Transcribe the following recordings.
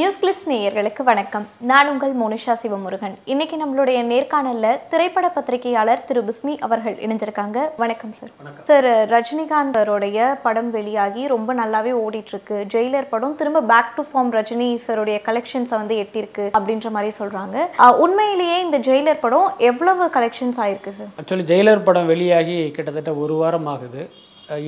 News glitz நேயர்களுக்கு வணக்கம். நான் உங்கள் மோனிஷா சிவமுருகன். இன்னைக்கு நம்மளுடைய நேர்காணல்ல திரைப்பட பத்திரிகையாளர் திரு பிஸ்மி அவர்கள் இணைஞ்சிருக்காங்க. வணக்கம் சார் சார் ரஜினிகாந்த் அவருடைய படம் வெளியாகி ரொம்ப நல்லாவே ஓடிட்டு இருக்கு ஜெயிலர் படம் திரும்ப பேக் டு ஃபார்ம் ரஜினி சாருடைய கலெக்ஷன்ஸை வந்து எட்டிருக்கு அப்படின்ற மாதிரி சொல்றாங்க. உண்மையிலேயே இந்த ஜெயிலர் படம் எவ்வளவு கலெக்ஷன்ஸ் ஆயிருக்கு சார் ஆக்சுவலி ஜெயிலர் படம் வெளியாகி கிட்டத்தட்ட ஒரு வாரம் ஆகுது.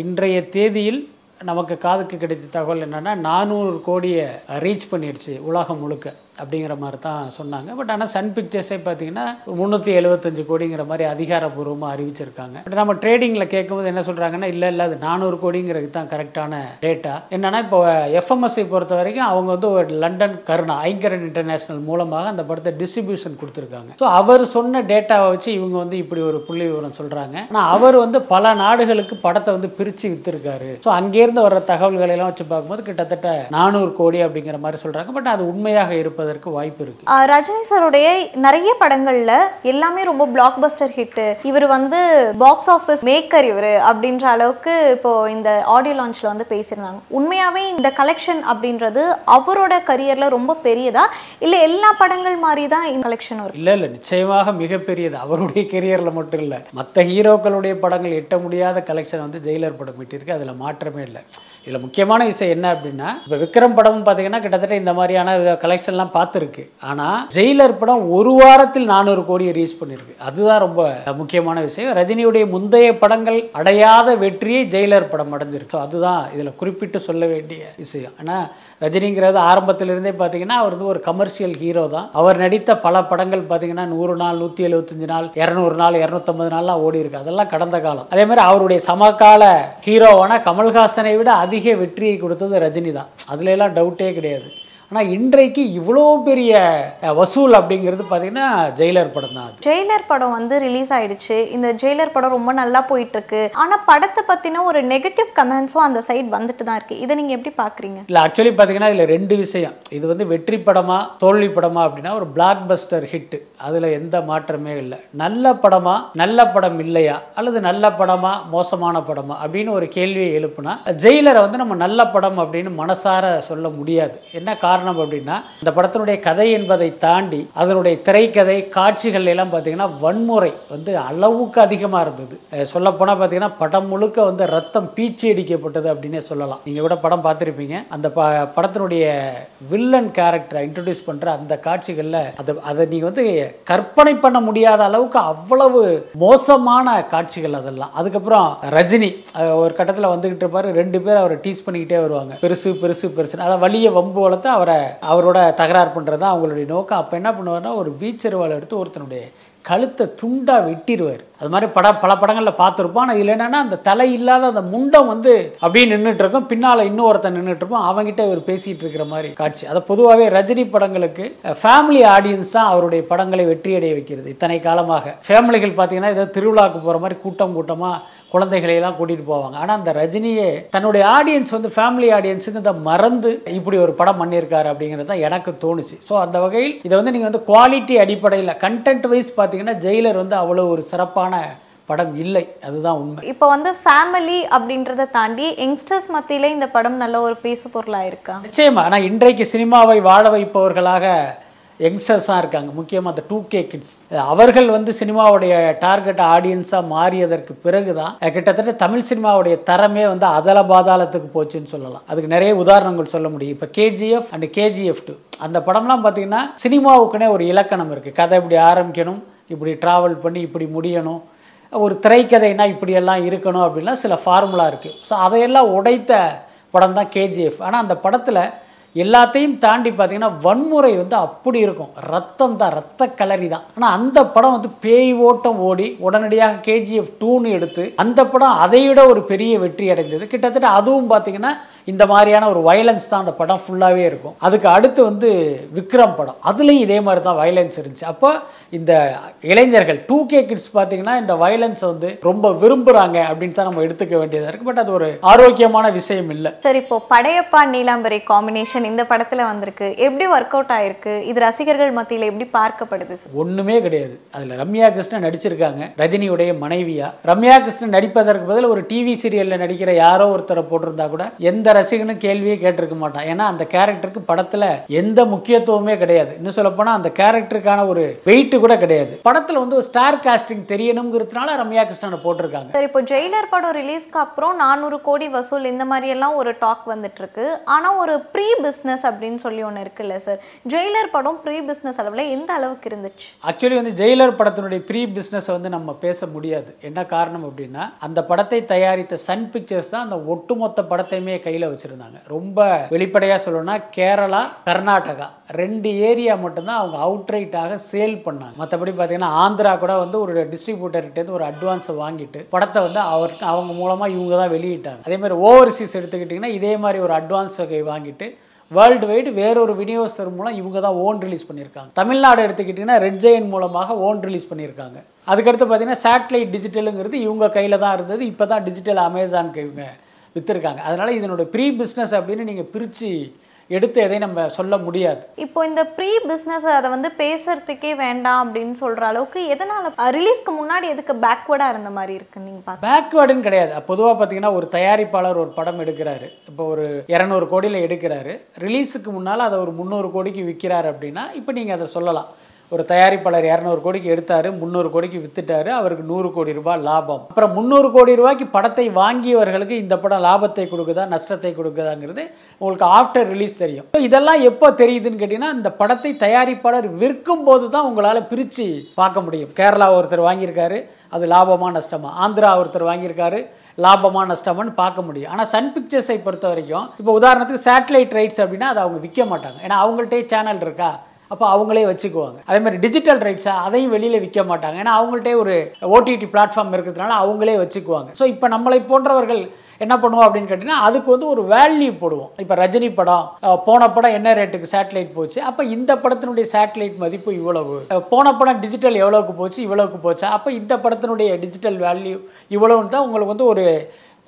இன்றைய தேதியில் நமக்கு காதுக்கு கிடைத்த தகவல் என்னென்னா நானூறு கோடியை ரீச் பண்ணிடுச்சு உலகம் முழுக்க. அப்படிங்கிற மாதிரி தான் சொன்னாங்க. பட் ஆனால் சன் பிக்சர்ஸே பார்த்தீங்கன்னா முந்நூற்றி எழுபத்தஞ்சு கோடிங்கிற மாதிரி அதிகாரப்பூர்வமாக அறிவிச்சிருக்காங்க. பட் நம்ம ட்ரேடிங்கில் கேட்கும்போது என்ன சொல்கிறாங்கன்னா இல்லை இல்லை அது நானூறு கோடிங்கிறது தான் கரெக்டான டேட்டா என்னென்னா இப்போ எஃப்எம்எஸ்ஐ பொறுத்த வரைக்கும் அவங்க வந்து ஒரு லண்டன் கருணா ஐங்கரன் இன்டர்நேஷனல் மூலமாக அந்த படத்தை டிஸ்ட்ரிபியூஷன் கொடுத்துருக்காங்க. ஸோ அவர் சொன்ன டேட்டாவை வச்சு இவங்க வந்து இப்படி ஒரு புள்ளி விவரம் சொல்கிறாங்க ஆனால் அவர் வந்து பல நாடுகளுக்கு படத்தை வந்து பிரித்து விற்றுருக்காரு ஸோ அங்கேருந்து வர்ற தகவல்களை எல்லாம் வச்சு பார்க்கும்போது கிட்டத்தட்ட நானூறு கோடி அப்படிங்கிற மாதிரி சொல்கிறாங்க பட் அது உண்மையாக இருப்பதற்கு வாய்ப்பு இருக்குது ஆஹ் ரஜினி சாருடைய நிறைய படங்கள்ல எல்லாமே ரொம்ப பிளாக் பஸ்டர் ஹிட் இவர் வந்து பாக்ஸ் ஆஃபீஸ் மேக்கர் இவர் அப்படின்ற அளவுக்கு இப்போ இந்த ஆடியோ லான்ச்ல வந்து பேசியிருந்தாங்க. உண்மையாவே இந்த கலெக்ஷன் அப்படின்றது அவரோட கரியர்ல ரொம்ப பெரியதா? இல்ல எல்லா படங்கள் மாதிரி தான் இந்த கலெக்ஷன் வரும் இல்லை இல்லை. நிச்சயமாக மிகப்பெரியது அவருடைய கெரியரில் மட்டும் இல்லை. மற்ற ஹீரோக்களுடைய படங்கள் எட்ட முடியாத கலெக்ஷன் வந்து ஜெயிலர் படம் விட்டிருக்கு அதில் மாற்றமே இல்லை. இதில் முக்கியமான விஷயம் என்ன அப்படின்னா இப்போ விக்ரம் படமும் பார்த்தீங்கன்னா கிட்டத்தட்ட இந்த மாதிரியான கலெக்ஷன்லாம் பார்த்துருக்கு. ஆனால் ஜெயிலர் படம் ஒரு வாரத்தில் நானூறு கோடியை ரீச் பண்ணியிருக்கு அதுதான் ரொம்ப முக்கியமான விஷயம். ரஜினியுடைய முந்தைய படங்கள் அடையாத வெற்றியை ஜெயிலர் படம் அடைஞ்சிருக்கு. அதுதான் இதில் குறிப்பிட்டு சொல்ல வேண்டிய விஷயம். ஆனால் ரஜினிங்கிறது ஆரம்பத்திலிருந்தே பார்த்தீங்கன்னா அவர் வந்து ஒரு கமர்ஷியல் ஹீரோ தான். அவர் நடித்த பல படங்கள் பார்த்தீங்கன்னா நூறு நாள் நூற்றி எழுபத்தஞ்சு நாள் இரநூறு நாள் இரநூத்தம்பது நாள்லாம் ஓடி இருக்கு. அதெல்லாம் கடந்த காலம். அதே மாதிரி அவருடைய சமகால ஹீரோவான கமல்ஹாசனை விட அதிக வெற்றியை கொடுத்தது ரஜினி தான் அதுல எல்லாம் டவுட்டே கிடையாது. ஆனால் இன்றைக்கு இவ்வளோ பெரிய வசூல் அப்படிங்கிறது பார்த்தீங்கன்னா ஜெயிலர் படம் தான் ஜெயிலர் படம் வந்து ரிலீஸ் ஆயிடுச்சு. இந்த ஜெயிலர் படம் ரொம்ப நல்லா போயிட்டு இருக்கு ஆனா படத்தை பத்தின ஒரு நெகட்டிவ் கமெண்ட்ஸும் அந்த சைடு வந்துட்டு தான் இருக்கு. இதை நீங்க எப்படி பாக்குறீங்க? இல்லை ஆக்சுவலி பார்த்தீங்கன்னா இதில் ரெண்டு விஷயம். இது வந்து வெற்றி படமா தோல்வி படமா அப்படின்னா ஒரு பிளாக் பஸ்டர் ஹிட் அதில் எந்த மாற்றமே இல்லை. நல்ல படமா நல்ல படம் இல்லையா? அல்லது நல்ல படமா மோசமான படமா? அப்படின்னு ஒரு கேள்வியை எழுப்புனா ஜெயிலரை வந்து நம்ம நல்ல படம் அப்படின்னு மனசார சொல்ல முடியாது. என்ன காரணம்? அப்படின்னா இந்த படத்தினுடைய கதை என்பதை தாண்டி அதனுடைய திரைக்கதை காட்சிகள் எல்லாம் பார்த்தீங்கன்னா வன்முறை வந்து அளவுக்கு அதிகமாக இருந்தது. சொல்லப்போனால் பார்த்தீங்கன்னா படம் முழுக்க வந்து ரத்தம் பீச்சி அடிக்கப்பட்டது அப்படின்னே சொல்லலாம். நீங்கள் கூட படம் பார்த்துருப்பீங்க. அந்த ப படத்தினுடைய வில்லன் கேரக்டரை இன்ட்ரடியூஸ் பண்ணுற அந்த காட்சிகளில் அதை அதை நீங்கள் வந்து கற்பனை பண்ண முடியாத அளவுக்கு அவ்வளவு மோசமான காட்சிகள் அதெல்லாம். அதுக்கப்புறம் ரஜினி ஒரு கட்டத்தில் வந்துக்கிட்டு இருப்பார். ரெண்டு பேர் அவரை டீஸ் பண்ணிக்கிட்டே வருவாங்க. பெருசு பெருசு பெருசு அதை வழியை வம்பு வளர்த்து அவரை அவரோட தகராறு பண்ணுறது தான் அவங்களுடைய நோக்கம். அப்போ என்ன பண்ணுவார்னா ஒரு வீச்சருவாள் எடுத்து ஒருத்தனுடைய கழுத்தை துண்டாக வெட்டிடுவார். அது மாதிரி பட பல படங்களில் பார்த்துருப்போம். ஆனால் இதில் என்னென்னா அந்த தலை இல்லாத அந்த முண்டம் வந்து அப்படியே நின்றுட்டு இருக்கும் பின்னால் இன்னொருத்தன் நின்றுட்டு இருப்போம் அவங்ககிட்ட இவர் பேசிகிட்டு இருக்கிற மாதிரி காட்சி. அதை பொதுவாகவே ரஜினி படங்களுக்கு ஃபேமிலி ஆடியன்ஸ் தான் அவருடைய படங்களை வெற்றியடைய வைக்கிறது இத்தனை காலமாக. ஃபேமிலிகள் பார்த்தீங்கன்னா ஏதோ திருவிழாவுக்கு போகிற மாதிரி கூட்டம் கூட்டமாக குழந்தைகளையெல்லாம் கூட்டிகிட்டு போவாங்க. ஆனால் அந்த ரஜினியே தன்னுடைய ஆடியன்ஸ் வந்து ஃபேமிலி ஆடியன்ஸுக்கு இதை மறந்து இப்படி ஒரு படம் பண்ணியிருக்காரு அப்படிங்கிறது தான் எனக்கு தோணுச்சு. ஸோ அந்த வகையில் இதை வந்து நீங்கள் வந்து குவாலிட்டி அடிப்படையில் கண்டென்ட் வைஸ் பார்த்தீங்கன்னா ஜெயிலர் வந்து அவ்வளோ ஒரு சிறப்பான படம் இல்லை. அதுதான் உண்மை. இப்போ வந்து ஃபேமிலி அப்படின்றத தாண்டி யங்ஸ்டர்ஸ் மத்தியில இந்த படம் நல்ல ஒரு பேசு பொருளா இருக்கா? நிச்சயமா. ஆனால் இன்றைக்கு சினிமாவை வாழ வைப்பவர்களாக யங்ஸ்டர்ஸாக இருக்காங்க. முக்கியமாக அந்த டூ கே கிட்ஸ் அவர்கள் வந்து சினிமாவுடைய டார்கெட் ஆடியன்ஸாக மாறியதற்கு பிறகு தான் கிட்டத்தட்ட தமிழ் சினிமாவுடைய தரமே வந்து அதல பாதாளத்துக்கு போச்சுன்னு சொல்லலாம். அதுக்கு நிறைய உதாரணங்கள் சொல்ல முடியும். இப்போ கேஜிஎஃப் அண்ட் கேஜிஎஃப் டூ அந்த படம்லாம் பார்த்தீங்கன்னா சினிமாவுக்குன்னே ஒரு இலக்கணம் இருக்குது கதை இப்படி ஆரம்பிக்கணும் இப்படி ட்ராவல் பண்ணி இப்படி முடியணும். ஒரு திரைக்கதைனா இப்படியெல்லாம் இருக்கணும் அப்படின்லாம் சில ஃபார்முலா இருக்குது ஸோ அதையெல்லாம் உடைத்த படம் தான் கேஜிஎஃப் ஆனால் அந்த படத்தில் எல்லாத்தையும் தாண்டி பார்த்தீங்கன்னா வன்முறை வந்து அப்படி இருக்கும். ரத்தம் தான் ரத்த கலரி தான். ஆனால் அந்த படம் வந்து பேய் ஓட்டம் ஓடி உடனடியாக கேஜிஎஃப் டூன்னு எடுத்து அந்த படம் அதை விட ஒரு பெரிய வெற்றி அடைந்தது. கிட்டத்தட்ட அதுவும் பார்த்தீங்கன்னா இந்த மாதிரியான ஒரு வயலன்ஸ் தான் அந்த படம் ஃபுல்லாகவே இருக்கும். அதுக்கு அடுத்து வந்து விக்ரம் படம். அதுலேயும் இதே மாதிரி தான் வயலன்ஸ் இருந்துச்சு. அப்போ இந்த இளைஞர்கள் டூ கே கிட்ஸ் பார்த்தீங்கன்னா இந்த வயலன்ஸை வந்து ரொம்ப விரும்புகிறாங்க அப்படின்னு தான் நம்ம எடுத்துக்க வேண்டியதாக இருக்குது பட் அது ஒரு ஆரோக்கியமான விஷயம் இல்லை. சரி இப்போ படையப்பா நீலாம்பரி காம்பினேஷன் இந்த படத்துல வந்திருக்கு. எப்படி ஒர்க் அவுட் ஆயிருக்கு? இது ரசிகர்கள் மத்தியில எப்படி பார்க்கப்படுது? ஒண்ணுமே கிடையாது. அதுல ரம்யா கிருஷ்ணன் நடிச்சிருக்காங்க. ரஜினியுடைய மனைவியா? ரம்யா கிருஷ்ணன் நடிப்பதற்கு பதில் ஒரு டிவி சீரியல்ல நடிக்கிற யாரோ ஒருத்தரை போட்டிருந்தா கூட எந்த ரசிகனும் கேள்வியே கேட்டிருக்க மாட்டான். ஏன்னா அந்த கேரக்டருக்கு படத்தில் எந்த முக்கியத்துவமே கிடையாது. இன்னும் சொல்லப்போனால் அந்த கேரக்டருக்கான ஒரு வெயிட் கூட கிடையாது. படத்தில் வந்து ஒரு ஸ்டார் காஸ்டிங் தெரியணுங்கிறதுனால ரம்யா கிருஷ்ணனை போட்டிருக்காங்க. சார் இப்போ ஜெயிலர் படம் ரிலீஸ்க்கு அப்புறம் நானூறு கோடி வசூல் இந்த மாதிரி எல்லாம் ஒரு டாக் வந்துட்டு இருக்கு ஆனா ஒரு ப்ரீ பிஸ்னஸ் அப்படின்னு சொல்லி ஒன்று இருக்குல்ல சார் ஜெயிலர் படம் ப்ரீ பிஸ்னஸ் அளவில் எந்த அளவுக்கு இருந்துச்சு? ஆக்சுவலி வந்து ஜெயிலர் படத்தினுடைய ப்ரீ பிஸ்னஸை வந்து நம்ம பேச முடியாது. என்ன காரணம் அப்படின்னா அந்த படத்தை தயாரித்த சன் பிக்சர்ஸ் தான் அந்த ஒட்டுமொத்த படத்தையுமே கையில் வச்சுருந்தாங்க. ரொம்ப வெளிப்படையாக சொல்லணும்னா கேரளா கர்நாடகா ரெண்டு ஏரியா மட்டும்தான் அவங்க அவுட்ரைட்டாக சேல் பண்ணாங்க. மற்றபடி பார்த்தீங்கன்னா ஆந்திரா கூட வந்து ஒரு டிஸ்ட்ரிபியூட்டர்கிட்டேருந்து ஒரு அட்வான்ஸை வாங்கிட்டு படத்தை வந்து அவர் அவங்க மூலமாக இவங்க தான் வெளியிட்டாங்க. அதே மாதிரி ஓவர்சீஸ் எடுத்துக்கிட்டிங்கன்னா இதே மாதிரி ஒரு அட்வான்ஸ் வகை வாங்கிட்டு வேர்ல்டு வைடு வேறொரு விநியோகஸ்தர் மூலம் இவங்க தான் ஓன் ரிலீஸ் பண்ணியிருக்காங்க. தமிழ்நாடு எடுத்துக்கிட்டிங்கன்னா ரெட் ஜெயின் மூலமாக ஓன் ரிலீஸ் பண்ணியிருக்காங்க. அதுக்கடுத்து பார்த்தீங்கன்னா சேட்டலைட் டிஜிட்டலுங்கிறது இவங்க கையில் தான் இருந்தது. இப்போ தான் டிஜிட்டல் அமேசான் இவங்க விற்றுருக்காங்க அதனால் இதனோட ப்ரீ பிஸ்னஸ் அப்படின்னு நீங்கள் பிரித்து எடுத்து எதையும் நம்ம சொல்ல முடியாது. இப்போ இந்த ப்ரீ பிஸ்னஸ் அதை வந்து பேசுறதுக்கே வேண்டாம் அப்படின்னு சொல்ற அளவுக்கு எதனால ரிலீஸ்க்கு முன்னாடி எதுக்கு பேக்வர்டா இருந்த மாதிரி இருக்கு நீங்க பாக்க பேக்வேர்டுன்னு கிடையாது. பொதுவாக பார்த்தீங்கன்னா ஒரு தயாரிப்பாளர் ஒரு படம் எடுக்கிறாரு. இப்போ ஒரு இரநூறு கோடியில் எடுக்கிறாரு. ரிலீஸுக்கு முன்னால் அதை ஒரு முந்நூறு கோடிக்கு விற்கிறாரு அப்படின்னா இப்போ நீங்கள் அதை சொல்லலாம். ஒரு தயாரிப்பாளர் இரநூறு கோடிக்கு எடுத்தாரு முந்நூறு கோடிக்கு வித்துட்டாரு அவருக்கு நூறு கோடி ரூபாய் லாபம். அப்புறம் முந்நூறு கோடி ரூபாய்க்கு படத்தை வாங்கியவர்களுக்கு இந்த படம் லாபத்தை கொடுக்குதா நஷ்டத்தை கொடுக்குதாங்கிறது உங்களுக்கு ஆஃப்டர் ரிலீஸ் தெரியும். இதெல்லாம் எப்போ தெரியுதுன்னு கேட்டிங்கன்னா இந்த படத்தை தயாரிப்பாளர் விற்கும் போது தான் உங்களால் பிரித்து பார்க்க முடியும். கேரளா ஒருத்தர் வாங்கியிருக்காரு அது லாபமா நஷ்டமா? ஆந்திரா ஒருத்தர் வாங்கியிருக்காரு லாபமா நஷ்டமானு பார்க்க முடியும். ஆனால் சன் பிக்சர்ஸை பொறுத்த வரைக்கும் இப்போ உதாரணத்துக்கு சேட்டலைட் ரைட்ஸ் அப்படின்னா அதை அவங்க விற்க மாட்டாங்க. ஏன்னா அவங்கள்ட்டே சேனல் இருக்கா? அப்போ அவங்களே வச்சுக்குவாங்க. அதே மாதிரி டிஜிட்டல் ரைட்ஸை அதையும் வெளியில் விற்க மாட்டாங்க. ஏன்னா அவங்கள்ட்டே ஒரு ஓடிடி பிளாட்ஃபார்ம் இருக்கிறதுனால அவங்களே வச்சுக்குவாங்க. ஸோ இப்போ நம்மளை போன்றவர்கள் என்ன பண்ணுவோம் அப்படின்னு கேட்டிங்கன்னா அதுக்கு வந்து ஒரு வேல்யூ போடுவோம். இப்போ ரஜினி படம் போன படம் என்ன ரேட்டுக்கு சேட்டலைட் போச்சு? அப்போ இந்த படத்தினுடைய சேட்டலைட் மதிப்பு இவ்வளவு? போன படம் டிஜிட்டல் எவ்வளோக்கு போச்சு? இவ்வளோக்கு போச்சா? அப்போ இந்த படத்தினுடைய டிஜிட்டல் வேல்யூ இவ்வளோன்னு தான் உங்களுக்கு வந்து ஒரு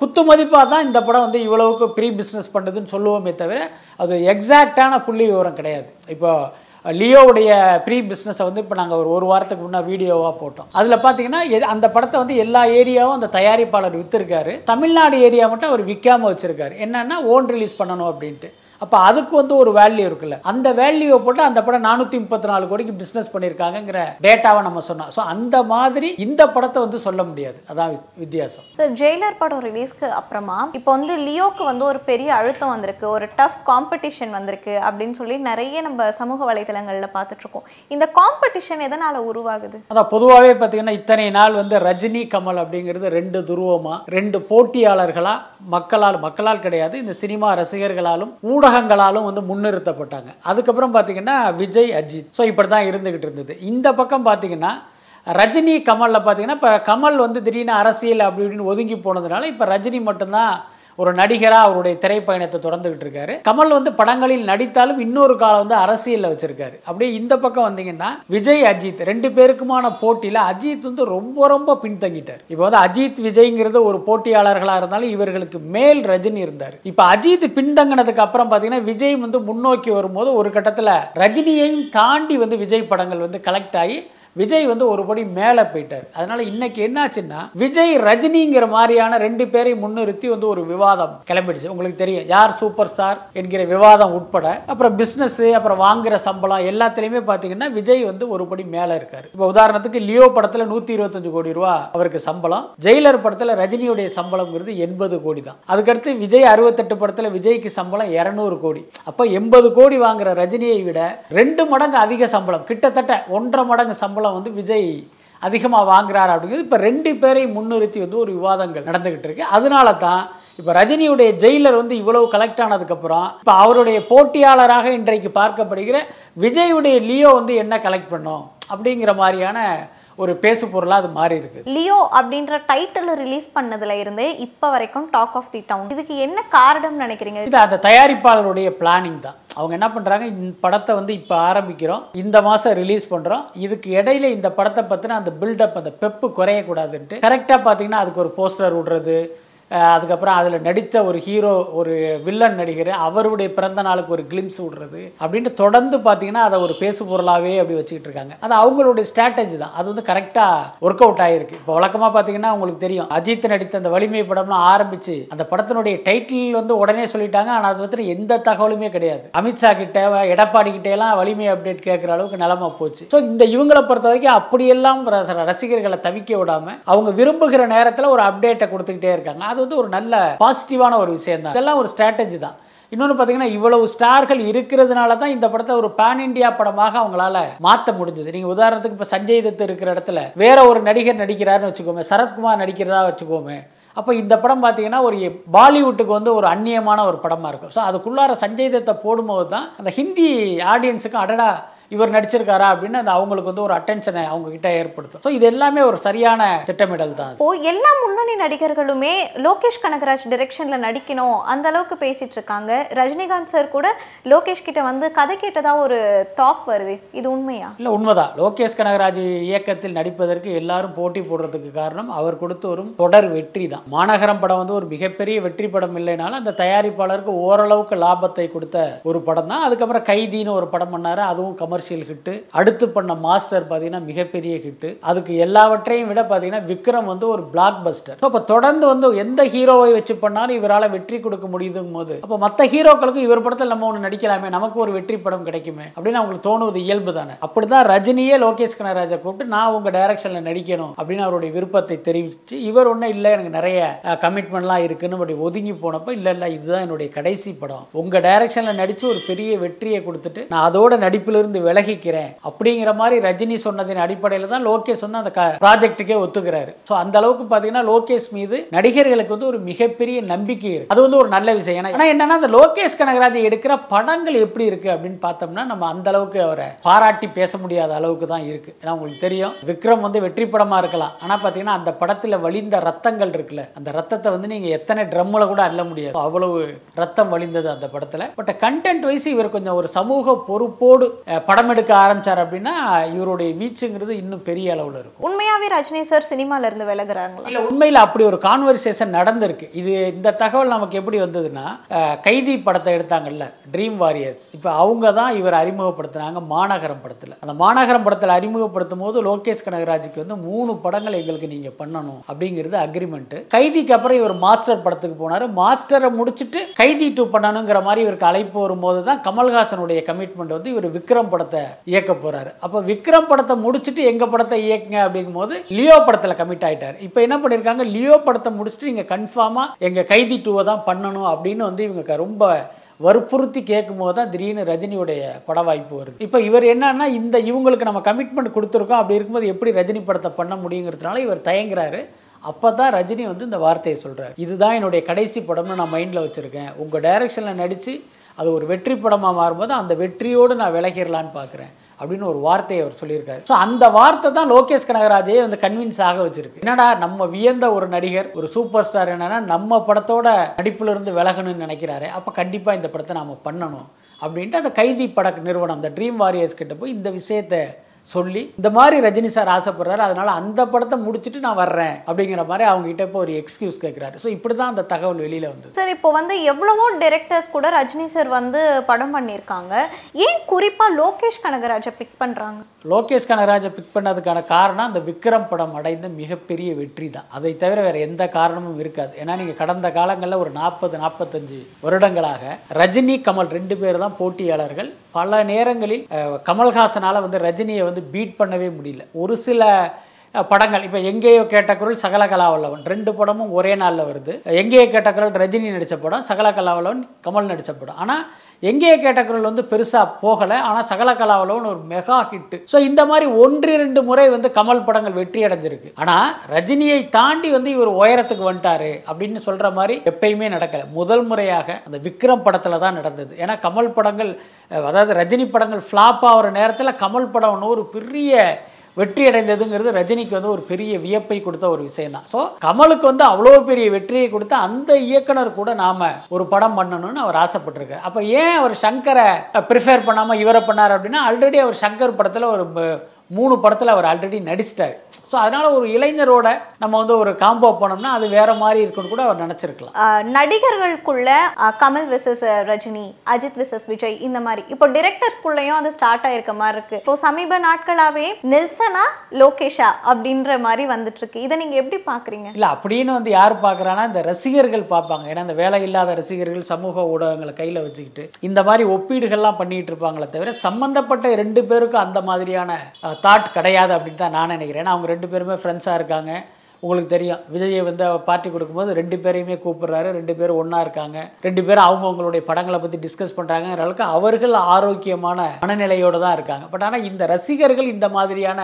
குத்து மதிப்பாக தான் இந்த படம் வந்து இவ்வளவுக்கு ப்ரீ பிஸ்னஸ் பண்ணுதுன்னு சொல்லுவோமே தவிர அது எக்ஸாக்டான புள்ளி விவரம் கிடையாது. இப்போ லியோவுடைய ப்ரீ பிஸ்னஸை வந்து இப்போ நாங்கள் ஒரு ஒரு வாரத்துக்கு முன்னே வீடியோவாக போட்டோம். அதில் பார்த்தீங்கன்னா எ- அந்த படத்தை வந்து எல்லா ஏரியாவும் அந்த தயாரிப்பாளர் விற்றுருக்காரு தமிழ்நாடு ஏரியா மட்டும் அவர் விற்காம வச்சுருக்காரு. என்னென்னா ஓன் ரிலீஸ் பண்ணணும் அப்படின்ட்டு. அப்போ அதுக்கு வந்து ஒரு வேல்யூ இருக்குல்ல. அந்த வேல்யூவை போட்டு அந்த படம் நானூற்றி முப்பத்தி நாலு கோடிக்கு பிஸ்னஸ் பண்ணியிருக்காங்கங்கிற டேட்டாவை நம்ம சொன்னோம். ஸோ அந்த மாதிரி இந்த படத்தை வந்து சொல்ல முடியாது. அதான் வித்தியாசம். சார் ஜெயிலர் படம் ரிலீஸ்க்கு அப்புறமா இப்போ வந்து லியோக்கு வந்து ஒரு பெரிய அழுத்தம் வந்திருக்கு. ஒரு டஃப் காம்படிஷன் வந்திருக்கு அப்படின்னு சொல்லி நிறைய நம்ம சமூக வலைதளங்கள்ல பார்த்துட்டு இருக்கோம் இந்த காம்படிஷன் எதனால உருவாகுது? அதான் பொதுவாகவே பார்த்தீங்கன்னா இத்தனை நாள் வந்து ரஜினி கமல் அப்படிங்கிறது ரெண்டு துருவமா ரெண்டு போட்டியாளர்களா மக்களால் மக்களால் கிடையாது. இந்த சினிமா ரசிகர்களாலும் ஊடகங்களாலும் வந்து முன்னிறுத்தப்பட்டாங்க. அதுக்கப்புறம் பார்த்தீங்கன்னா விஜய் அஜித். ஸோ இப்படி தான் இருந்துகிட்டு இருந்தது. இந்த பக்கம் பார்த்தீங்கன்னா ரஜினி கமலில் பார்த்தீங்கன்னா இப்போ கமல் வந்து திடீர்னு அரசியல் அப்படி இப்படின்னு ஒதுங்கி போனதுனால இப்போ ரஜினி மட்டும்தான் ஒரு நடிகராக அவருடைய திரைப்பயணத்தை தொடர்ந்துகிட்டு இருக்காரு. கமல் வந்து படங்களில் நடித்தாலும் இன்னொரு காலம் வந்து அரசியலில் வச்சிருக்காரு. அப்படியே இந்த பக்கம் வந்தீங்கன்னா விஜய் அஜித் ரெண்டு பேருக்குமான போட்டியில் அஜித் வந்து ரொம்ப ரொம்ப பின்தங்கிட்டார். இப்போ வந்து அஜித் விஜய்ங்கிறது ஒரு போட்டியாளர்களாக இருந்தாலும் இவர்களுக்கு மேல் ரஜினி இருந்தார். இப்போ அஜித் பின்தங்கினதுக்கு அப்புறம் பார்த்தீங்கன்னா விஜய் வந்து முன்னோக்கி வரும்போது ஒரு கட்டத்தில் ரஜினியையும் தாண்டி வந்து விஜய் படங்கள் வந்து கலெக்ட் ஆகி விஜய் வந்து ஒரு படி மேலே போயிட்டார். அதனால இன்னைக்கு என்னாச்சுன்னா விஜய் ரஜினிங்கிற மாதிரியான ரெண்டு பேரை முன்னிறுத்தி வந்து ஒரு விவாதம் கிளம்பிடுச்சு. உங்களுக்கு தெரியும் யார் சூப்பர் ஸ்டார் என்கிற விவாதம் உட்பட. அப்புறம் பிஸ்னஸ் அப்புறம் வாங்குற சம்பளம் எல்லாத்துலேயுமே பார்த்தீங்கன்னா விஜய் வந்து ஒரு படி மேலே இருக்காரு. இப்போ உதாரணத்துக்கு லியோ படத்தில் நூற்றி இருபத்தஞ்சு கோடி ரூபா அவருக்கு சம்பளம். ஜெயிலர் படத்தில் ரஜினியுடைய சம்பளம்ங்கிறது எண்பது கோடி தான். அதுக்கடுத்து விஜய் அறுபத்தெட்டு படத்தில் விஜய்க்கு சம்பளம் இரநூறு கோடி. அப்போ எண்பது கோடி வாங்குற ரஜினியை விட ரெண்டு மடங்கு அதிக சம்பளம். கிட்டத்தட்ட ஒன்றரை மடங்கு சம்பளம் வந்து விஜய் அதிகமாக வாங்குறாரு அப்படிங்கிறது இப்போ ரெண்டு பேரையும் முன்னிறுத்தி வந்து ஒரு விவாதங்கள் நடந்துகிட்டு இருக்கு. அதனால தான் இப்போ ரஜினியுடைய ஜெயிலர் வந்து இவ்வளவு கலெக்ட் ஆனதுக்கப்புறம் இப்போ அவருடைய போட்டியாளராக இன்றைக்கு பார்க்கப்படுகிற விஜயுடைய லியோ வந்து என்ன கலெக்ட் பண்ணோம் அப்படிங்கிற மாதிரியான ஒரு பேசு பொருளாக அது மாறி இருக்கு. லியோ அப்படின்ற டைட்டில் ரிலீஸ் பண்ணதுல இருந்தே இப்போ வரைக்கும் டாக் ஆஃப் தி டவுன் இதுக்கு என்ன காரணம் நினைக்கிறீங்க? இது அந்த தயாரிப்பாளருடைய பிளானிங் தான். அவங்க என்ன பண்ணுறாங்க இந்த படத்தை வந்து இப்போ ஆரம்பிக்கிறோம். இந்த மாதம் ரிலீஸ் பண்ணுறோம் இதுக்கு இடையில இந்த படத்தை பற்றின அந்த பில்டப் அந்த பெப்பு குறையக்கூடாதுன்ட்டு கரெக்டாக பார்த்தீங்கன்னா அதுக்கு ஒரு போஸ்டர் விடுறது அதுக்கப்புறம் அதில் நடித்த ஒரு ஹீரோ ஒரு வில்லன் நடிகர் அவருடைய பிறந்த நாளுக்கு ஒரு கிளிம்ஸ் விடுறது அப்படின்ட்டு தொடர்ந்து பார்த்தீங்கன்னா அதை ஒரு பேசு பொருளாகவே அப்படி வச்சுக்கிட்டு இருக்காங்க. அது அவங்களுடைய ஸ்ட்ராட்டஜி தான். அது வந்து கரெக்டாக ஒர்க் அவுட் ஆகிருக்கு இப்போ வழக்கமாக பார்த்தீங்கன்னா உங்களுக்கு தெரியும். அஜித் நடித்த அந்த வலிமை படம்லாம் ஆரம்பித்து அந்த படத்தினுடைய டைட்டில் வந்து உடனே சொல்லிட்டாங்க. ஆனால் அது வந்து எந்த தகவலுமே கிடையாது. அமித்ஷா கிட்ட எடப்பாடி கிட்டேலாம் வலிமை அப்டேட் கேட்குற அளவுக்கு நிலமா போச்சு. ஸோ இந்த இவங்களை பொறுத்த வரைக்கும் அப்படியெல்லாம் ரச- ரசிகர்களை தவிக்க விடாமல் அவங்க விரும்புகிற நேரத்தில் ஒரு அப்டேட்டை கொடுத்துக்கிட்டே இருக்காங்க. அது வந்து ஒரு நல்ல பாசிட்டிவான ஒரு விஷயம் தான் இதெல்லாம் ஒரு ஸ்ட்ராட்டஜி தான். இன்னொன்று பார்த்தீங்கன்னா இவ்வளவு ஸ்டார்கள் இருக்கிறதுனால தான் இந்த படத்தை ஒரு பேன் இண்டியா படமாக அவங்களால மாற்ற முடிஞ்சது. நீங்கள் உதாரணத்துக்கு இப்போ சஞ்சய் தத்து இருக்கிற இடத்துல வேற ஒரு நடிகர் நடிக்கிறாருன்னு வச்சுக்கோமே சரத்குமார் நடிக்கிறதா வச்சுக்கோமே அப்போ இந்த படம் பார்த்தீங்கன்னா ஒரு பாலிவுட்டுக்கு வந்து ஒரு அந்நியமான ஒரு படமாக இருக்கும். ஸோ அதுக்குள்ளார சஞ்சய் தத்தை போடும்போது தான் அந்த ஹிந்தி ஆடியன்ஸுக்கும் அடடா இவர் நடிச்சிருக்காரா அப்படின்னு அது அவங்களுக்கு வந்து ஒரு அட்டென்ஷனை அவங்க கிட்ட ஏற்படுத்தும். ஸோ இது எல்லாமே ஒரு சரியான திட்டமிடல் தான். இப்போ எல்லா முன்னணி நடிகர்களுமே லோகேஷ் கனகராஜ் டிரெக்ஷன்ல நடிக்கணும் அந்த அளவுக்கு பேசிட்டு இருக்காங்க. ரஜினிகாந்த் சார் கூட லோகேஷ் கிட்ட வந்து கதை கேட்டதா ஒரு டாக் வருது. இது உண்மையா? இல்லை உண்மைதான். லோகேஷ் கனகராஜ் இயக்கத்தில் நடிப்பதற்கு எல்லாரும் போட்டி போடுறதுக்கு காரணம் அவர் கொடுத்து வரும் தொடர் வெற்றி தான். மாநகரம் படம் வந்து ஒரு மிகப்பெரிய வெற்றி படம் இல்லைனாலும் அந்த தயாரிப்பாளருக்கு ஓரளவுக்கு லாபத்தை கொடுத்த ஒரு படம் தான். அதுக்கப்புறம் கைதின்னு ஒரு படம் பண்ணாரு. அதுவும் கமர்ஷியல் ஹிட்டு அடுத்து பண்ண மாஸ்டர் பார்த்தீங்கன்னா மிகப்பெரிய ஹிட்டு அதுக்கு எல்லாவற்றையும் விட பார்த்தீங்கன்னா விக்ரம் வந்து ஒரு பிளாக் பஸ்டர் அப்போ தொடர்ந்து வந்து எந்த ஹீரோவை வச்சு பண்ணாலும் இவரால் வெற்றி கொடுக்க முடியுதுங்கும் போது அப்போ மற்ற ஹீரோக்களுக்கு இவர் படத்தில் நம்ம ஒன்று நடிக்கலாமே நமக்கு ஒரு வெற்றி படம் கிடைக்குமே அப்படின்னு அவங்களுக்கு தோணுவது இயல்பு தானே. அப்படிதான் ரஜினியே லோகேஷ் கனராஜா கூப்பிட்டு நான் உங்க டைரக்ஷனில் நடிக்கணும் அப்படின்னு அவருடைய விருப்பத்தை தெரிவித்து இவர் ஒன்றும் இல்லை எனக்கு நிறைய கமிட்மெண்ட்லாம் இருக்குன்னு அப்படி ஒதுங்கி போனப்போ இல்லை இல்லை இதுதான் என்னுடைய கடைசி படம். உங்க டைரக்ஷனில் நடித்து ஒரு பெரிய வெற்றியை கொடுத்துட்டு நான் அதோட நடிப்பிலிருந்து விலகிக்கிறேன் அப்படிங்கிற மாதிரி ரஜினி சொன்னதின் அடிப்படையில் தான் லோகேஷ் வந்து அந்த ப்ராஜெக்ட்டுக்கே ஒத்துக்கிறாரு. ஸோ அந்த அளவுக்கு பார்த்தீங்கன்னா லோகேஷ் மீது நடிகர்களுக்கு வந்து ஒரு மிகப்பெரிய நம்பிக்கை இருக்கு. அது வந்து ஒரு நல்ல விஷயம். ஏன்னா ஆனால் என்னன்னா அந்த லோகேஷ் கனகராஜ் எடுக்கிற படங்கள் எப்படி இருக்கு அப்படின்னு பார்த்தோம்னா நம்ம அந்த அளவுக்கு அவரை பாராட்டி பேச முடியாத அளவுக்கு தான் இருக்கு. ஏன்னா உங்களுக்கு தெரியும் விக்ரம் வந்து வெற்றி படமா இருக்கலாம். ஆனால் பார்த்தீங்கன்னா அந்த படத்தில் வழிந்த ரத்தங்கள் இருக்குல்ல அந்த ரத்தத்தை வந்து நீங்க எத்தனை ட்ரம்மில் கூட அள்ள முடியாது. அவ்வளவு ரத்தம் வழிந்தது அந்த படத்தில். பட் கண்டென்ட் வைஸ் இவர் கொஞ்சம் ஒரு சமூக பொறுப்போடு படம் எடுக்க ஆரம்பிச்சார் அப்படின்னா இவருடைய வீச்சுங்கிறது இன்னும் பெரிய அளவில் இருக்கும். உண்மையாவே ரஜினி சார் சினிமால இருந்து விலகுறாங்களா? இல்ல உண்மையில் அப்படி ஒரு கான்வர்சேஷன் நடந்திருக்கு. இது இந்த தகவல் நமக்கு எப்படி வந்ததுன்னா கைதி படத்தை எடுத்தாங்கல்ல ட்ரீம் வாரியர்ஸ் இப்போ அவங்க தான் இவர் அறிமுகப்படுத்தினாங்க மாநகரம் படத்தில். அந்த மாநகரம் படத்தில் அறிமுகப்படுத்தும் போது லோகேஷ் கனகராஜுக்கு வந்து மூணு படங்கள் எங்களுக்கு நீங்க பண்ணணும் அப்படிங்கிறது அக்ரிமெண்ட் கைதிக்கு அப்புறம் இவர் மாஸ்டர் படத்துக்கு போனார். மாஸ்டரை முடிச்சுட்டு கைதி டூ பண்ணணுங்கிற மாதிரி இவருக்கு அழைப்பு வரும்போது தான் கமல்ஹாசனுடைய கமிட்மெண்ட் வந்து இவர் விக்ரம் படத்தை இயக்க போறாரு. அப்போ விக்ரம் படத்தை முடிச்சுட்டு எங்க படத்தை இயக்குங்க அப்படிங்கும்போது லியோ படத்தில் கமிட் ஆகிட்டார் இப்போ என்ன பண்ணியிருக்காங்க லியோ படத்தை முடிச்சுட்டு நீங்கள் கன்ஃபார்மாக எங்கள் கைதி டூவை தான் பண்ணணும் அப்படின்னு வந்து இவங்க ரொம்ப வற்புறுத்தி கேட்கும் போது தான் திடீர்னு ரஜினியுடைய பட வாய்ப்பு வருது. இப்போ இவர் என்னன்னா இந்த இவங்களுக்கு நம்ம கமிட்மெண்ட் கொடுத்துருக்கோம் அப்படி இருக்கும்போது எப்படி ரஜினி படத்தை பண்ண முடியுங்கிறதுனால இவர் தயங்குறாரு. அப்போ தான் ரஜினி வந்து இந்த வார்த்தையை சொல்கிறார் இதுதான் என்னுடைய கடைசி படம்னு நான் மைண்டில் வச்சுருக்கேன். உங்கள் டைரக்ஷனில் நடித்து அது ஒரு வெற்றி படமாக மாறும்போது அந்த வெற்றியோடு நான் விலகிடலான்னு பார்க்குறேன் அப்படின்னு ஒரு வார்த்தையை அவர் சொல்லியிருக்காரு. ஸோ அந்த வார்த்தை தான் லோகேஷ் கனகராஜே வந்து கன்வின்ஸ் ஆக வச்சிருக்கு. என்னடா நம்ம வியந்த ஒரு நடிகர் ஒரு சூப்பர் ஸ்டார் என்னன்னா நம்ம படத்தோட நடிப்புல இருந்து விலகணும்னு நினைக்கிறாரு அப்போ கண்டிப்பாக இந்த படத்தை நாம் பண்ணணும் அப்படின்ட்டு அந்த கைதி பட நிறுவனம் அந்த ட்ரீம் வாரியர்ஸ் கிட்ட போய் இந்த விஷயத்தை சொல்லி இந்த மாதிரி ரஜினி சார் ஆசைப்படுறாரு அதனால அந்த படத்தை முடிச்சுட்டு நான் வர்றேன் அப்படிங்கிற மாதிரி அவங்க கிட்ட இப்போ ஒரு எக்ஸ்கியூஸ் கேட்குறாரு ஸோ இப்படி தான் அந்த தகவல் வெளியில வந்தது. சார் இப்போ வந்து எவ்வளவோ டைரக்டர்ஸ் கூட ரஜினி சார் வந்து படம் பண்ணியிருக்காங்க. ஏன் குறிப்பா லோகேஷ் கனகராஜை பிக் பண்றாங்க? லோகேஷ் கனகராஜை பிக் பண்ணதுக்கான காரணம் அந்த விக்ரம் படம் அடைந்த மிகப்பெரிய வெற்றி தான். அதை தவிர வேற எந்த காரணமும் இருக்காது. ஏன்னா நீங்கள் கடந்த காலங்களில் ஒரு நாற்பது நாற்பத்தஞ்சு வருடங்களாக ரஜினி கமல் ரெண்டு பேர் தான் போட்டியாளர்கள். பல நேரங்களில் கமல்ஹாசனால் கமல்ஹாசனால வந்து ரஜினியை வந்து பீட் பண்ணவே முடியல. ஒரு சில படங்கள். இப்போ எங்கேயோ கேட்ட குரல் சகலகலாவல்லவன். ரெண்டு படமும் ஒரே நாளில் வருது. எங்கேயோ கேட்ட குரல் ரஜினி நடித்த படம் சகலகலாவல்லவன் கமல் நடித்த படம். ஆனால் எங்கேயோ கேட்ட குரல் வந்து பெருசாக போகலை. ஆனால் சகல கலாவல்லவன் ஒரு மெகா ஹிட்டு ஸோ இந்த மாதிரி ஒன்று இரண்டு முறை வந்து கமல் படங்கள் வெற்றி அடைஞ்சிருக்கு. ஆனால் ரஜினியை தாண்டி வந்து இவர் உயரத்துக்கு வந்துட்டாரு அப்படின்னு சொல்கிற மாதிரி எப்பயுமே நடக்கலை. முதல் முறையாக அந்த விக்ரம் படத்தில் தான் நடந்தது. ஏன்னா கமல் படங்கள் அதாவது ரஜினி படங்கள் ஃப்ளாப் ஆகிற நேரத்தில் கமல் படம் ஒரு பெரிய வெற்றி அடைந்ததுங்கிறது ரஜினிக்கு வந்து ஒரு பெரிய வியப்பை கொடுத்த ஒரு விஷயம் தான் ஸோ கமலுக்கு வந்து அவ்வளோ பெரிய வெற்றியை கொடுத்த அந்த இயக்குனர் கூட நாம் ஒரு படம் பண்ணணும்னு அவர் ஆசைப்பட்டிருக்காரு. அப்போ ஏன் அவர் சங்கரை ப்ரிஃபேர் பண்ணாமல் இவரை பண்ணார் அப்படின்னா ஆல்ரெடி அவர் சங்கர் படத்தில் ஒரு மூணு படத்தில் அவர் ஆல்ரெடி நடிச்சிட்டார். ஸோ அதனால் ஒரு இளைஞரோட நம்ம வந்து ஒரு காம்போ போனோம்னா அது வேற மாதிரி இருக்குன்னு கூட அவர் நினச்சிருக்கலாம். நடிகர்களுக்குள்ள கமல் விசஸ் ரஜினி அஜித் விசஸ் விஜய் இந்த மாதிரி. இப்போ டிரெக்டர்ஸ்குள்ளேயும் அது ஸ்டார்ட் ஆயிருக்க மாதிரி இருக்கு. இப்போ சமீப நாட்களாவே நெல்சனா லோகேஷா அப்படின்ற மாதிரி வந்துட்டு இருக்கு. இதை நீங்க எப்படி பாக்குறீங்க? இல்லை அப்படின்னு வந்து யார் பார்க்குறான்னா இந்த ரசிகர்கள் பார்ப்பாங்க ஏன்னா இந்த வேலை இல்லாத ரசிகர்கள் சமூக ஊடகங்களை கையில் வச்சுக்கிட்டு இந்த மாதிரி ஒப்பீடுகள்லாம் பண்ணிட்டு இருப்பாங்களே தவிர சம்மந்தப்பட்ட ரெண்டு பேருக்கும் அந்த மாதிரியான தாட் கிடையாது அப்படின்னு தான் நான் நினைக்கிறேன். அவங்க ரெண்டு ரெண்டு பேருமே ஃப்ரெண்ட்ஸாக இருக்காங்க. உங்களுக்கு தெரியும். விஜயை வந்து பார்ட்டி கொடுக்கும்போது ரெண்டு பேரையுமே கூப்பிட்றாரு. ரெண்டு பேரும் ஒன்றா இருக்காங்க. ரெண்டு பேரும் அவங்கவுங்களுடைய படங்களை பற்றி டிஸ்கஸ் பண்ணுறாங்கிற அளவுக்கு அவர்கள் ஆரோக்கியமான மனநிலையோடு தான் இருக்காங்க. பட் ஆனால் இந்த ரசிகர்கள் இந்த மாதிரியான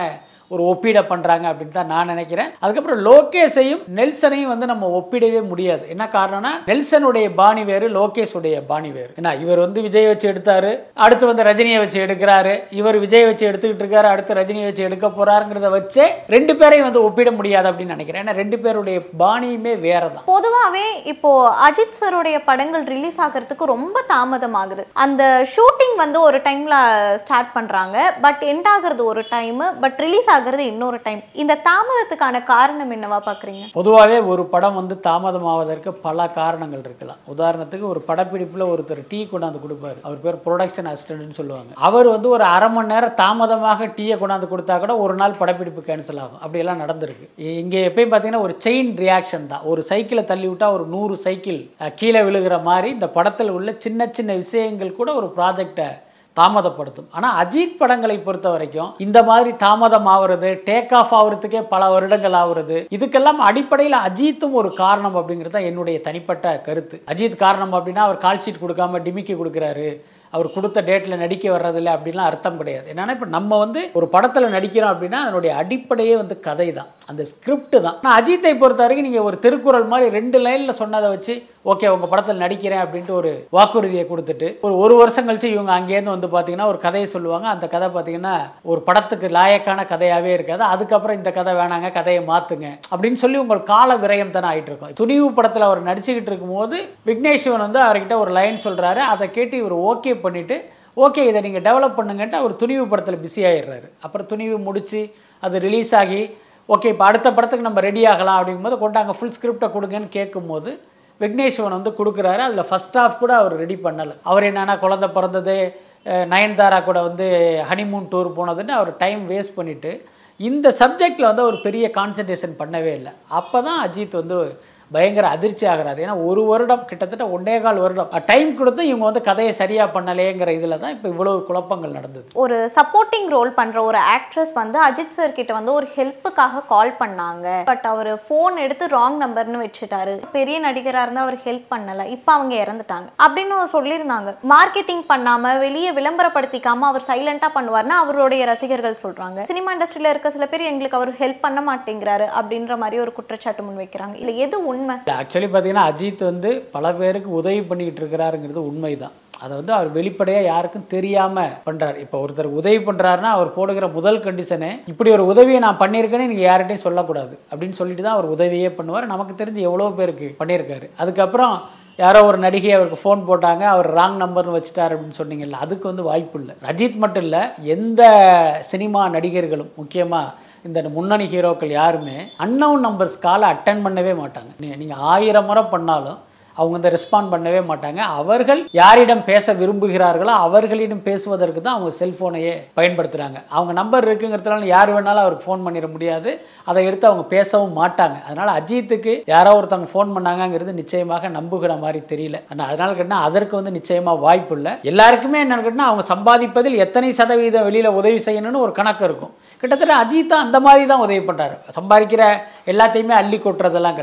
ஒரு ஒப்பீடை பண்ணுறாங்க அப்படின்னு தான் நான் நினைக்கிறேன். அதுக்கப்புறம் லோகேஷையும் நெல்சனையும் வந்து நம்ம ஒப்பிடவே முடியாது. என்ன காரணம்னா நெல்சனுடைய பாணி வேறு லோகேஷுடைய பாணி வேறு. ஏன்னா இவர் வந்து விஜய் வச்சு எடுத்தாரு அடுத்து வந்து ரஜினியை வச்சு எடுக்கிறாரு. இவர் விஜய் வச்சு எடுத்துக்கிட்டு இருக்காரு அடுத்து ரஜினியை வச்சு எடுக்க போறாருங்கிறத வச்சே ரெண்டு பேரையும் வந்து ஒப்பிட முடியாது அப்படின்னு நினைக்கிறேன். ஏன்னா ரெண்டு பேருடைய பாணியுமே வேற தான் பொதுவாகவே இப்போ அஜித் சருடைய படங்கள் ரிலீஸ் ஆகிறதுக்கு ரொம்ப தாமதம் ஆகுது அந்த ஷூட்டிங் வந்து ஒரு டைம்ல ஸ்டார்ட் பண்றாங்க. பட் எண்ட் ஆகுறது ஒரு டைம் பட் ரிலீஸ் ஆகிறது இன்னொரு டைம் இந்த தாமதத்துக்கான காரணம் என்னவா பார்க்குறீங்க? பொதுவாகவே ஒரு படம் வந்து தாமதமாவதற்கு பல காரணங்கள் இருக்கலாம். உதாரணத்துக்கு ஒரு படப்பிடிப்பில் ஒருத்தர் டீ கொண்டாந்து கொடுப்பாரு. அவர் பேர் ப்ரொடக்ஷன் அசிஸ்டன்ட்னு சொல்லுவாங்க. அவர் வந்து ஒரு அரை மணி நேரம் தாமதமாக டீயை கொண்டாந்து கொடுத்தா கூட ஒரு நாள் படப்பிடிப்பு கேன்சல் ஆகும். அப்படியெல்லாம் நடந்திருக்கு. இங்கே எப்பயும் பார்த்தீங்கன்னா ஒரு செயின் ரியாக்ஷன் தான். ஒரு சைக்கிளை தள்ளி விட்டால் ஒரு நூறு சைக்கிள் கீழே விழுகிற மாதிரி இந்த படத்தில் உள்ள சின்ன சின்ன விஷயங்கள் கூட ஒரு ப்ராஜெக்டை தாமதப்படுத்தும். ஆனால் அஜித் படங்களை பொறுத்த வரைக்கும் இந்த மாதிரி தாமதம் ஆகுறது டேக் ஆஃப் ஆகுறதுக்கே பல வருடங்கள் ஆகுறது இதுக்கெல்லாம் அடிப்படையில் அஜித்தும் ஒரு காரணம் அப்படிங்கிறது தான் என்னுடைய தனிப்பட்ட கருத்து. அஜித் காரணம் அப்படின்னா அவர் கால் ஷீட் கொடுக்காம டிமிக்கி கொடுக்குறாரு. அவர் கொடுத்த டேட்டில் நடிக்க வர்றதில்ல அப்படின்லாம் அர்த்தம் கிடையாது. என்னென்னா இப்போ நம்ம வந்து ஒரு படத்தில் நடிக்கிறோம் அப்படின்னா அதனுடைய அடிப்படையே வந்து கதை தான் அந்த ஸ்கிரிப்ட் தான். ஆனால் அஜித்தை பொறுத்த வரைக்கும் நீங்கள் ஒரு திருக்குறள் மாதிரி ரெண்டு லைனில் சொன்னதை வச்சு ஓகே உங்கள் படத்தில் நடிக்கிறேன் அப்படின்ட்டு ஒரு வாக்குறுதியை கொடுத்துட்டு ஒரு ஒரு வருஷம் கழிச்சு இவங்க அங்கேருந்து வந்து பார்த்தீங்கன்னா ஒரு கதையை சொல்லுவாங்க. அந்த கதை பார்த்தீங்கன்னா ஒரு படத்துக்கு லாயக்கான கதையாகவே இருக்காது. அதுக்கப்புறம் இந்த கதை வேணாங்க கதையை மாற்றுங்க அப்படின்னு சொல்லி உங்கள் கால விரயம் தானே ஆகிட்டு இருக்கும். துணிவு படத்தில் அவர் நடிச்சுக்கிட்டு இருக்கும்போது விக்னேஷ்வன் வந்து அவர்கிட்ட ஒரு லைன் சொல்கிறாரு அதை கேட்டு இவர் ஓகே பண்ணிவிட்டு ஓகே இதை நீங்கள் டெவலப் பண்ணுங்கன்ட்டு அவர் துணிவு படத்தில் பிஸி ஆயிடுறாரு. அப்புறம் துணிவு முடித்து அது ரிலீஸ் ஆகி ஓகே இப்போ அடுத்த படத்துக்கு நம்ம ரெடி ஆகலாம் அப்படிங்கும்போது கொண்டாங்க ஃபுல் ஸ்கிரிப்டை கொடுங்கன்னு கேட்கும்போது விக்னேஷ்வன் வந்து கொடுக்குறாரு. அதில் ஃபஸ்ட் ஆஃப் கூட அவர் ரெடி பண்ணலை. அவர் என்னென்னா குழந்த பிறந்தது நயன்தாரா கூட வந்து ஹனிமூன் டூர் போனதுன்னு அவர் டைம் வேஸ்ட் பண்ணிவிட்டு இந்த சப்ஜெக்டில் வந்து அவர் பெரிய கான்சன்ட்ரேஷன் பண்ணவே இல்லை. அப்போ தான் அஜித் வந்து பயங்கர அதிர்ச்சி ஆகிறாரு ஏன்னா ஒரு வருடம் கிட்டத்தட்ட ஒன்றே கால் வருடம். டைம் கொடுத்து இவங்க வந்து கதையை சரியாக பண்ணலேங்கிற இதில் தான் இப்போ இவ்வளோ குழப்பங்கள் நடந்தது. ஒரு சப்போர்ட்டிங் ரோல் பண்ணுற ஒரு ஆக்ட்ரஸ் வந்து அஜித் சார் கிட்ட வந்து ஒரு ஹெல்ப்புக்காக கால் பண்ணாங்க. பட் அவர் ஃபோன் எடுத்து ராங் நம்பர்னு வச்சுட்டாரு. பெரிய நடிகராக இருந்தால் அவர் ஹெல்ப் பண்ணலை. இப்போ அவங்க இறந்துட்டாங்க. அப்படின்னு சொல்லியிருந்தாங்க. மார்க்கெட்டிங் பண்ணாமல் வெளியே விளம்பரப்படுத்திக்காமல் அவர் சைலண்டாக பண்ணுவார்னு அவருடைய ரசிகர்கள் சொல்கிறாங்க சினிமா இண்டஸ்ட்ரியில இருக்க சில பேர் எங்களுக்கு அவர் ஹெல்ப் பண்ண மாட்டேங்கிறாரு அப்படின்ற மாதிரி ஒரு குற்றச்சாட்டு முன் வைக்கிறாங்க இல்லை எது உண்மை ஆக்சுவலி பார்த்தீங்கன்னா அஜித் வந்து பல பேருக்கு உதவி பண்ணிக்கிட்டு இருக்கிறாருங்கிறது உண்மைதான். அதை வந்து அவர் வெளிப்படையாக யாருக்கும் தெரியாமல் பண்ணுறாரு இப்போ ஒருத்தர் உதவி பண்ணுறாருன்னா அவர் போடுகிற முதல் கண்டிஷனே இப்படி ஒரு உதவியை நான் பண்ணியிருக்கேன்னு நீங்கள் யார்கிட்டையும் சொல்லக்கூடாது அப்படின்னு சொல்லிட்டு தான் அவர் உதவியே பண்ணுவார். நமக்கு தெரிஞ்சு எவ்வளோ பேருக்கு பண்ணியிருக்காரு. அதுக்கப்புறம் யாரோ ஒரு நடிகை அவருக்கு ஃபோன் போட்டாங்க அவர் ராங் நம்பர்னு வச்சுட்டார் அப்படின்னு சொன்னீங்கல்ல அதுக்கு வந்து வாய்ப்பு இல்லை. ரஜித் மட்டும் இல்லை எந்த சினிமா நடிகர்களும் முக்கியமாக இந்த முன்னணி ஹீரோக்கள் யாருமே அன்னவுன் நம்பர்ஸ் காலை அட்டன் பண்ணவே மாட்டாங்க. நீங்கள் ஆயிரம் முறை பண்ணாலும் அவங்க வந்து ரெஸ்பாண்ட் பண்ணவே மாட்டாங்க. அவர்கள் யாரிடம் பேச விரும்புகிறார்களோ அவர்களிடம் பேசுவதற்கு தான் அவங்க செல்ஃபோனையே பயன்படுத்துகிறாங்க அவங்க நம்பர் இருக்குங்கிறதுனால யார் வேணாலும் அவருக்கு ஃபோன் பண்ணிட முடியாது. அதை எடுத்து அவங்க பேசவும் மாட்டாங்க. அதனால் அஜித்துக்கு யாரோ ஒருத்தவங்க ஃபோன் பண்ணாங்கங்கிறது நிச்சயமாக நம்புகிற மாதிரி தெரியல. ஆனால் அதனால் கேட்டால் அதற்கு வந்து நிச்சயமாக வாய்ப்பு இல்லை. எல்லாருக்குமே என்னன்னு கேட்டால் அவங்க சம்பாதிப்பதில் எத்தனை சதவீதம் வெளியில் உதவி செய்யணும்னு ஒரு கணக்கு இருக்கும். கிட்டத்தட்ட அஜித் தான் அந்த மாதிரி தான் உதவி பண்ணுறாரு சம்பாதிக்கிற எல்லாத்தையுமே அள்ளி கொட்டுறதெல்லாம் கிடையாது.